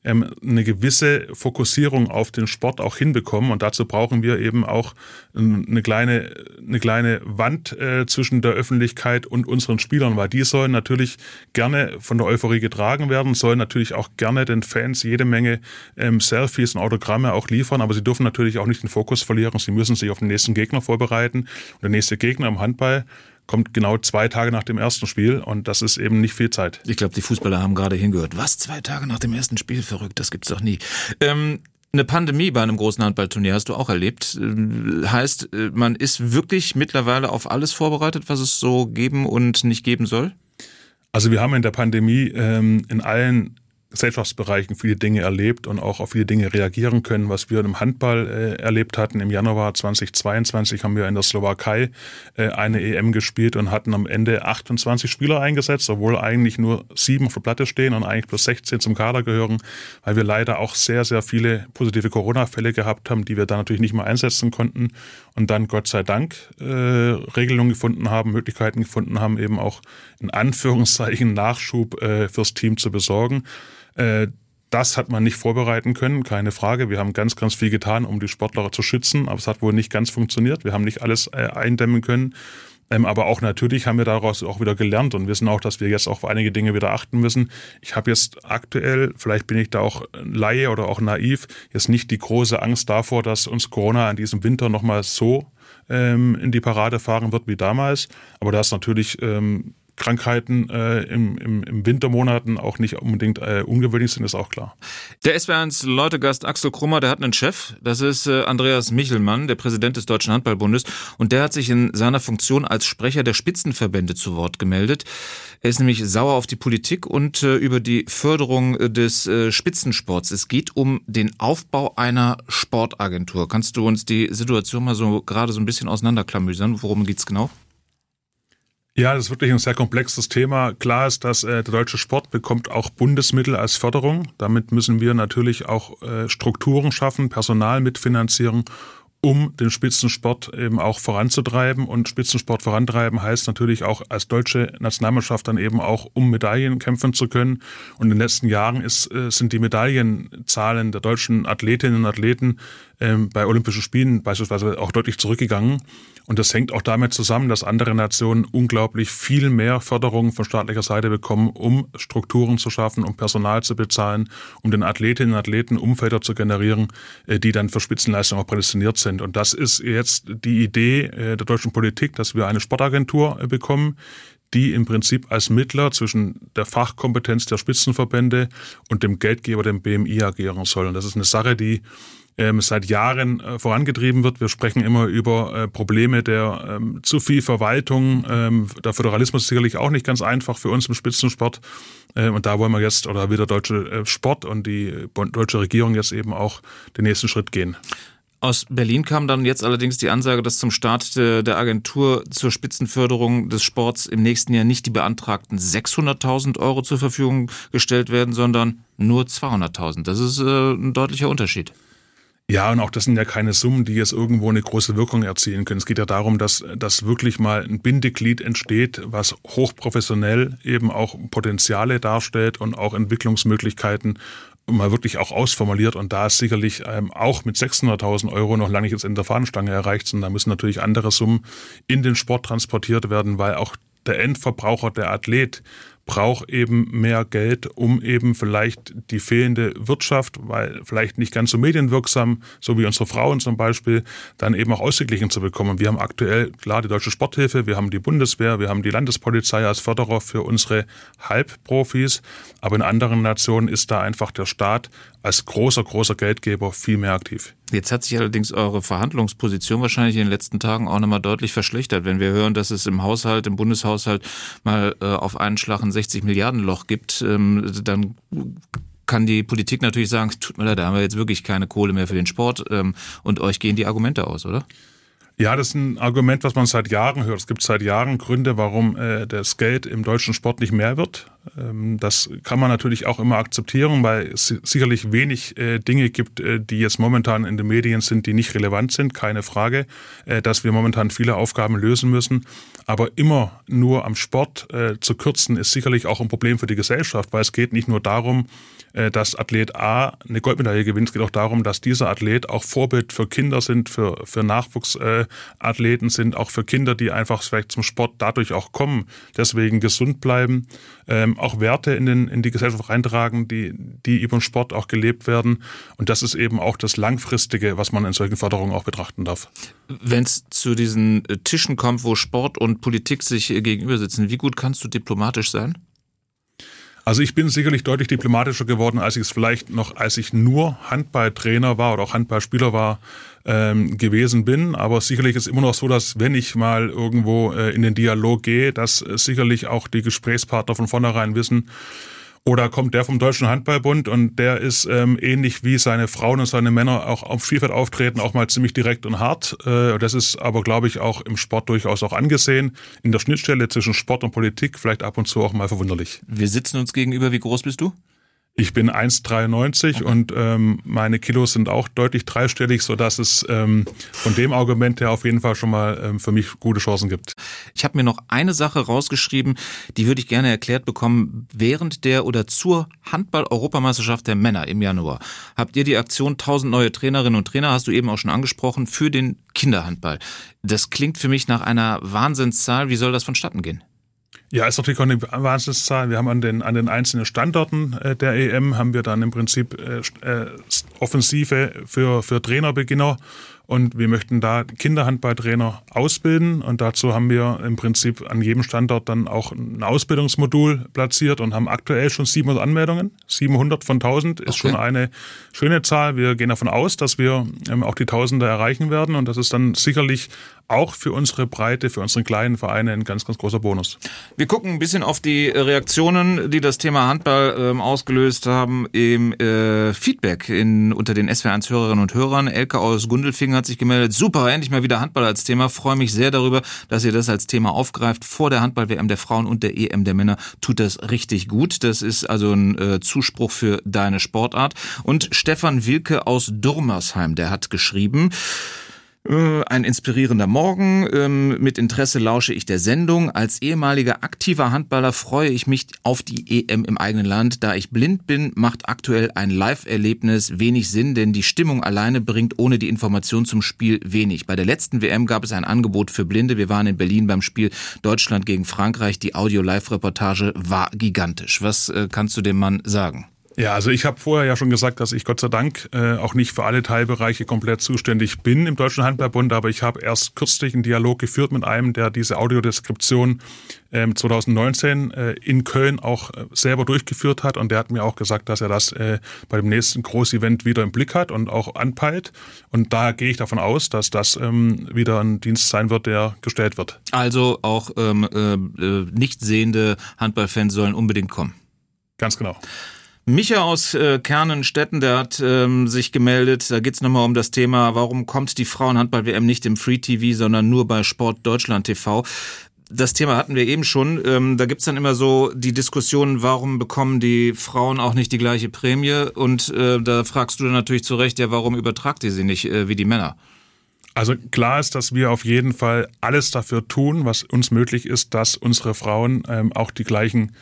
ähm, eine gewisse Fokussierung auf den Sport auch hinbekommen. Und dazu brauchen wir eben auch ähm, eine kleine, eine kleine Wand äh, zwischen der Öffentlichkeit und unseren Spielern, weil die sollen natürlich gerne von der Euphorie getragen werden, sollen natürlich auch gerne den Fans jede Menge ähm, Selfies und Autogramme auch liefern, aber sie dürfen natürlich auch nicht den Fokus verlieren. Sie müssen sich auf den nächsten Gegner vorbereiten. Und der nächste Gegner im Handball kommt genau zwei Tage nach dem ersten Spiel und das ist eben nicht viel Zeit. Ich glaube, die Fußballer haben gerade hingehört. Was? Zwei Tage nach dem ersten Spiel? Verrückt, das gibt's doch nie. Ähm, eine Pandemie bei einem großen Handballturnier hast du auch erlebt. Äh, heißt, äh, man ist wirklich mittlerweile auf alles vorbereitet, was es so geben und nicht geben soll? Also wir haben in der Pandemie ähm, in allen Gesellschaftsbereichen viele Dinge erlebt und auch auf viele Dinge reagieren können, was wir im Handball äh, erlebt hatten. Im Januar 2022 haben wir in der Slowakei äh, eine EM gespielt und hatten am Ende 28 Spieler eingesetzt, obwohl eigentlich nur sieben auf der Platte stehen und eigentlich plus 16 zum Kader gehören, weil wir leider auch sehr, sehr viele positive Corona-Fälle gehabt haben, die wir da natürlich nicht mehr einsetzen konnten und dann Gott sei Dank äh, Regelungen gefunden haben, Möglichkeiten gefunden haben, eben auch in Anführungszeichen Nachschub äh, fürs Team zu besorgen. Äh, das hat man nicht vorbereiten können, keine Frage. Wir haben ganz, ganz viel getan, um die Sportler zu schützen, aber es hat wohl nicht ganz funktioniert. Wir haben nicht alles äh, eindämmen können. Ähm, aber auch natürlich haben wir daraus auch wieder gelernt und wissen auch, dass wir jetzt auch auf einige Dinge wieder achten müssen. Ich habe jetzt aktuell, vielleicht bin ich da auch Laie oder auch naiv, jetzt nicht die große Angst davor, dass uns Corona in diesem Winter nochmal so ähm, in die Parade fahren wird wie damals. Aber da ist natürlich ähm, Krankheiten äh, im, im, im Wintermonaten auch nicht unbedingt äh, ungewöhnlich sind, ist auch klar. Der SWR1 Leutegast Axel Krummer, der hat einen Chef, das ist äh, Andreas Michelmann, der Präsident des Deutschen Handballbundes und der hat sich in seiner Funktion als Sprecher der Spitzenverbände zu Wort gemeldet. Er ist nämlich sauer auf die Politik und äh, über die Förderung äh, des äh, Spitzensports. Es geht um den Aufbau einer Sportagentur. Kannst du uns die Situation mal so gerade so ein bisschen auseinanderklamüsern? Worum geht's genau? Ja, das ist wirklich ein sehr komplexes Thema. Klar ist, dass äh, der deutsche Sport bekommt auch Bundesmittel als Förderung. Damit müssen wir natürlich auch äh, Strukturen schaffen, Personal mitfinanzieren, um den Spitzensport eben auch voranzutreiben. Und Spitzensport vorantreiben heißt natürlich auch als deutsche Nationalmannschaft dann eben auch, um Medaillen kämpfen zu können. Und in den letzten Jahren ist, äh, sind die Medaillenzahlen der deutschen Athletinnen und Athleten ähm, bei Olympischen Spielen beispielsweise auch deutlich zurückgegangen. Und das hängt auch damit zusammen, dass andere Nationen unglaublich viel mehr Förderung von staatlicher Seite bekommen, um Strukturen zu schaffen, um Personal zu bezahlen, um den Athletinnen und Athleten Umfelder zu generieren, äh, die dann für Spitzenleistungen auch prädestiniert sind. Und das ist jetzt die Idee äh, der deutschen Politik, dass wir eine Sportagentur äh, bekommen, die im Prinzip als Mittler zwischen der Fachkompetenz der Spitzenverbände und dem Geldgeber, dem BMI, agieren soll. Und das ist eine Sache, die ähm, seit Jahren äh, vorangetrieben wird. Wir sprechen immer über äh, Probleme der ähm, zu viel Verwaltung. Ähm, der Föderalismus ist sicherlich auch nicht ganz einfach für uns im Spitzensport. Äh, und da wollen wir jetzt, oder will der deutsche äh, Sport und die deutsche Regierung jetzt eben auch den nächsten Schritt gehen. Aus Berlin kam dann jetzt allerdings die Ansage, dass zum Start der Agentur zur Spitzenförderung des Sports im nächsten Jahr nicht die beantragten 600.000 Euro zur Verfügung gestellt werden, sondern nur 200.000. Das ist äh, ein deutlicher Unterschied. Ja, und auch das sind ja keine Summen, die jetzt irgendwo eine große Wirkung erzielen können. Es geht ja darum, dass, dass wirklich mal ein Bindeglied entsteht, was hochprofessionell eben auch Potenziale darstellt und auch Entwicklungsmöglichkeiten mal wirklich auch ausformuliert. Und da ist sicherlich ähm, auch mit 600.000 Euro noch lange nicht jetzt in der Fahnenstange erreicht sind. Da müssen natürlich andere Summen in den Sport transportiert werden, weil auch der Endverbraucher, der Athlet, braucht eben mehr Geld, um eben vielleicht die fehlende Wirtschaft, weil vielleicht nicht ganz so medienwirksam, so wie unsere Frauen zum Beispiel, dann eben auch ausgeglichen zu bekommen. Wir haben aktuell klar die Deutsche Sporthilfe, wir haben die Bundeswehr, wir haben die Landespolizei als Förderer für unsere Halbprofis, aber in anderen Nationen ist da einfach der Staat als großer, großer Geldgeber viel mehr aktiv. Jetzt hat sich allerdings eure Verhandlungsposition wahrscheinlich in den letzten Tagen auch nochmal deutlich verschlechtert. Wenn wir hören, dass es im Haushalt, im Bundeshaushalt mal äh, auf einen Schlag ein 60 Milliarden Loch gibt, ähm, dann kann die Politik natürlich sagen, tut mir leid, da haben wir jetzt wirklich keine Kohle mehr für den Sport ähm, und euch gehen die Argumente aus, oder? Ja, das ist ein Argument, was man seit Jahren hört. Es gibt seit Jahren Gründe, warum äh, das Geld im deutschen Sport nicht mehr wird. Ähm, das kann man natürlich auch immer akzeptieren, weil es sicherlich wenig äh, Dinge gibt, äh, die jetzt momentan in den Medien sind, die nicht relevant sind. Keine Frage, äh, dass wir momentan viele Aufgaben lösen müssen. Aber immer nur am Sport äh, zu kürzen, ist sicherlich auch ein Problem für die Gesellschaft, weil es geht nicht nur darum, dass Athlet A eine Goldmedaille gewinnt. Es geht auch darum, dass dieser Athlet auch Vorbild für Kinder sind, für, für Nachwuchsathleten sind, auch für Kinder, die einfach vielleicht zum Sport dadurch auch kommen. Deswegen gesund bleiben, ähm, auch Werte in, den, in die Gesellschaft reintragen, die, die über den Sport auch gelebt werden. Und das ist eben auch das Langfristige, was man in solchen Förderungen auch betrachten darf. Wenn es zu diesen Tischen kommt, wo Sport und Politik sich gegenüber sitzen, wie gut kannst du diplomatisch sein? Also ich bin sicherlich deutlich diplomatischer geworden, als ich es vielleicht noch, als ich nur Handballtrainer war oder auch Handballspieler war, ähm, gewesen bin. Aber sicherlich ist immer noch so, dass wenn ich mal irgendwo äh, in den Dialog gehe, dass äh, sicherlich auch die Gesprächspartner von vornherein wissen, oder kommt der vom Deutschen Handballbund und der ist ähm, ähnlich wie seine Frauen und seine Männer auch auf Spielfeld auftreten, auch mal ziemlich direkt und hart. Äh, das ist aber, glaube ich, auch im Sport durchaus auch angesehen. In der Schnittstelle zwischen Sport und Politik vielleicht ab und zu auch mal verwunderlich. Wir sitzen uns gegenüber. Wie groß bist du? Ich bin 1,93 okay. und ähm, meine Kilos sind auch deutlich dreistellig, sodass es ähm, von dem Argument her auf jeden Fall schon mal ähm, für mich gute Chancen gibt. Ich habe mir noch eine Sache rausgeschrieben, die würde ich gerne erklärt bekommen. Während der oder zur Handball-Europameisterschaft der Männer im Januar habt ihr die Aktion 1000 neue Trainerinnen und Trainer, hast du eben auch schon angesprochen, für den Kinderhandball. Das klingt für mich nach einer Wahnsinnszahl. Wie soll das vonstatten gehen? Ja, ist natürlich auch eine Wahnsinnszahl. Wir haben an den, an den einzelnen Standorten äh, der EM haben wir dann im Prinzip äh, äh, Offensive für, für Trainerbeginner und wir möchten da Kinderhandballtrainer ausbilden und dazu haben wir im Prinzip an jedem Standort dann auch ein Ausbildungsmodul platziert und haben aktuell schon 700 Anmeldungen. 700 von 1000 ist okay. schon eine schöne Zahl. Wir gehen davon aus, dass wir ähm, auch die Tausender erreichen werden und das ist dann sicherlich auch für unsere Breite, für unsere kleinen Vereine ein ganz, ganz großer Bonus. Wir gucken ein bisschen auf die Reaktionen, die das Thema Handball ähm, ausgelöst haben im äh, Feedback in, unter den SW1-Hörerinnen und Hörern. Elke aus Gundelfingen hat sich gemeldet. Super, endlich mal wieder Handball als Thema. Freue mich sehr darüber, dass ihr das als Thema aufgreift. Vor der Handball-WM der Frauen und der EM der Männer tut das richtig gut. Das ist also ein äh, Zuspruch für deine Sportart. Und Stefan Wilke aus Durmersheim, der hat geschrieben, ein inspirierender Morgen. Ähm, mit Interesse lausche ich der Sendung. Als ehemaliger aktiver Handballer freue ich mich auf die EM im eigenen Land. Da ich blind bin, macht aktuell ein Live-Erlebnis wenig Sinn, denn die Stimmung alleine bringt ohne die Information zum Spiel wenig. Bei der letzten WM gab es ein Angebot für Blinde. Wir waren in Berlin beim Spiel Deutschland gegen Frankreich. Die Audio-Live-Reportage war gigantisch. Was äh, kannst du dem Mann sagen? Ja, also ich habe vorher ja schon gesagt, dass ich Gott sei Dank äh, auch nicht für alle Teilbereiche komplett zuständig bin im Deutschen Handballbund, aber ich habe erst kürzlich einen Dialog geführt mit einem, der diese Audiodeskription ähm, 2019 äh, in Köln auch äh, selber durchgeführt hat und der hat mir auch gesagt, dass er das äh, bei dem nächsten Großevent wieder im Blick hat und auch anpeilt und da gehe ich davon aus, dass das ähm, wieder ein Dienst sein wird, der gestellt wird. Also auch ähm, äh, äh nicht sehende Handballfans sollen unbedingt kommen. Ganz genau. Micha aus äh, Kernenstetten, der hat ähm, sich gemeldet. Da geht's nochmal um das Thema, warum kommt die Frauenhandball-WM nicht im Free TV, sondern nur bei Sport Deutschland TV. Das Thema hatten wir eben schon. Ähm, da gibt's dann immer so die Diskussion, warum bekommen die Frauen auch nicht die gleiche Prämie? Und äh, da fragst du dann natürlich zu Recht, ja, warum übertragt ihr sie nicht äh, wie die Männer? Also klar ist, dass wir auf jeden Fall alles dafür tun, was uns möglich ist, dass unsere Frauen ähm, auch die gleichen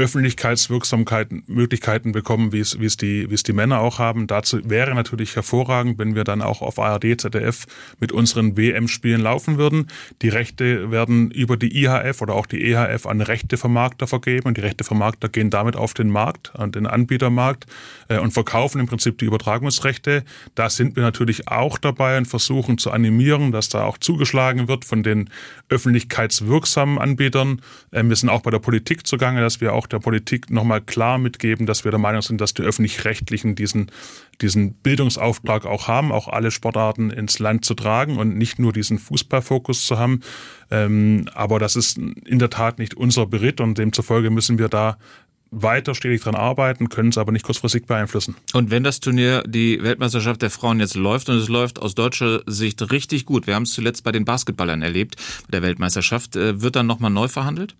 Öffentlichkeitswirksamkeiten, Möglichkeiten bekommen, wie es, wie es die, wie es die Männer auch haben. Dazu wäre natürlich hervorragend, wenn wir dann auch auf ARD, ZDF mit unseren WM-Spielen laufen würden. Die Rechte werden über die IHF oder auch die EHF an Rechtevermarkter vergeben und die Rechtevermarkter gehen damit auf den Markt, an den Anbietermarkt äh, und verkaufen im Prinzip die Übertragungsrechte. Da sind wir natürlich auch dabei und versuchen zu animieren, dass da auch zugeschlagen wird von den öffentlichkeitswirksamen Anbietern. Äh, wir sind auch bei der Politik zugange, dass wir auch der Politik nochmal klar mitgeben, dass wir der Meinung sind, dass die öffentlich-rechtlichen diesen, diesen Bildungsauftrag auch haben, auch alle Sportarten ins Land zu tragen und nicht nur diesen Fußballfokus zu haben. Ähm, aber das ist in der Tat nicht unser Beritt und demzufolge müssen wir da weiter stetig dran arbeiten, können es aber nicht kurzfristig beeinflussen. Und wenn das Turnier, die Weltmeisterschaft der Frauen jetzt läuft und es läuft aus deutscher Sicht richtig gut, wir haben es zuletzt bei den Basketballern erlebt, der Weltmeisterschaft, äh, wird dann nochmal neu verhandelt?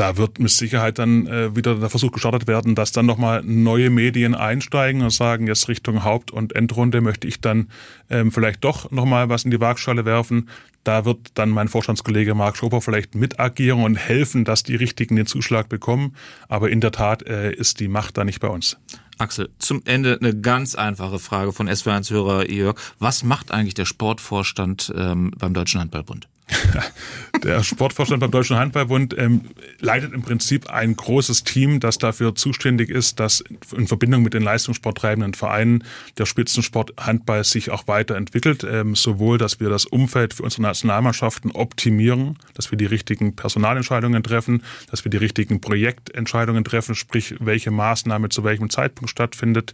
Da wird mit Sicherheit dann äh, wieder der Versuch gestartet werden, dass dann nochmal neue Medien einsteigen und sagen, jetzt Richtung Haupt- und Endrunde möchte ich dann ähm, vielleicht doch nochmal was in die Waagschale werfen. Da wird dann mein Vorstandskollege Marc Schoper vielleicht mit agieren und helfen, dass die Richtigen den Zuschlag bekommen. Aber in der Tat äh, ist die Macht da nicht bei uns. Axel, zum Ende eine ganz einfache Frage von SW1-Hörer Jörg. Was macht eigentlich der Sportvorstand ähm, beim Deutschen Handballbund? <laughs> Der Sportvorstand beim Deutschen Handballbund ähm, leitet im Prinzip ein großes Team, das dafür zuständig ist, dass in Verbindung mit den leistungssporttreibenden Vereinen der Spitzensport Handball sich auch weiterentwickelt. Ähm, sowohl, dass wir das Umfeld für unsere Nationalmannschaften optimieren, dass wir die richtigen Personalentscheidungen treffen, dass wir die richtigen Projektentscheidungen treffen, sprich, welche Maßnahme zu welchem Zeitpunkt stattfindet.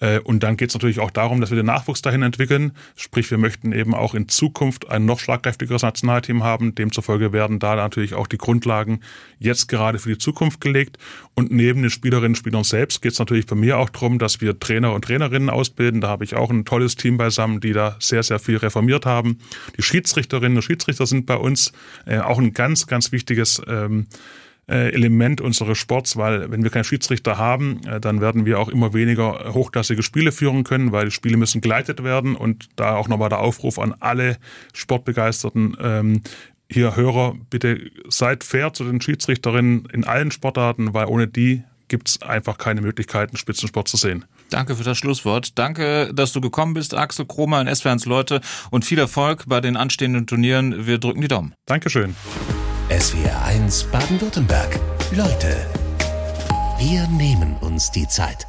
Äh, und dann geht es natürlich auch darum, dass wir den Nachwuchs dahin entwickeln. Sprich, wir möchten eben auch in Zukunft ein noch schlagkräftigeres National Nationalteam haben. Demzufolge werden da natürlich auch die Grundlagen jetzt gerade für die Zukunft gelegt. Und neben den Spielerinnen und Spielern selbst geht es natürlich bei mir auch darum, dass wir Trainer und Trainerinnen ausbilden. Da habe ich auch ein tolles Team beisammen, die da sehr, sehr viel reformiert haben. Die Schiedsrichterinnen und Schiedsrichter sind bei uns äh, auch ein ganz, ganz wichtiges ähm, äh, Element unseres Sports, weil wenn wir keinen Schiedsrichter haben, äh, dann werden wir auch immer weniger hochklassige Spiele führen können, weil die Spiele müssen geleitet werden und da auch nochmal der Aufruf an alle Sportbegeisterten, ähm, hier Hörer, bitte seid fair zu den Schiedsrichterinnen in allen Sportarten, weil ohne die gibt es einfach keine Möglichkeiten, Spitzensport zu sehen. Danke für das Schlusswort. Danke, dass du gekommen bist, Axel Kromer in SWRs Leute und viel Erfolg bei den anstehenden Turnieren. Wir drücken die Daumen. Dankeschön. SWR 1 Baden-Württemberg. Leute, wir nehmen uns die Zeit.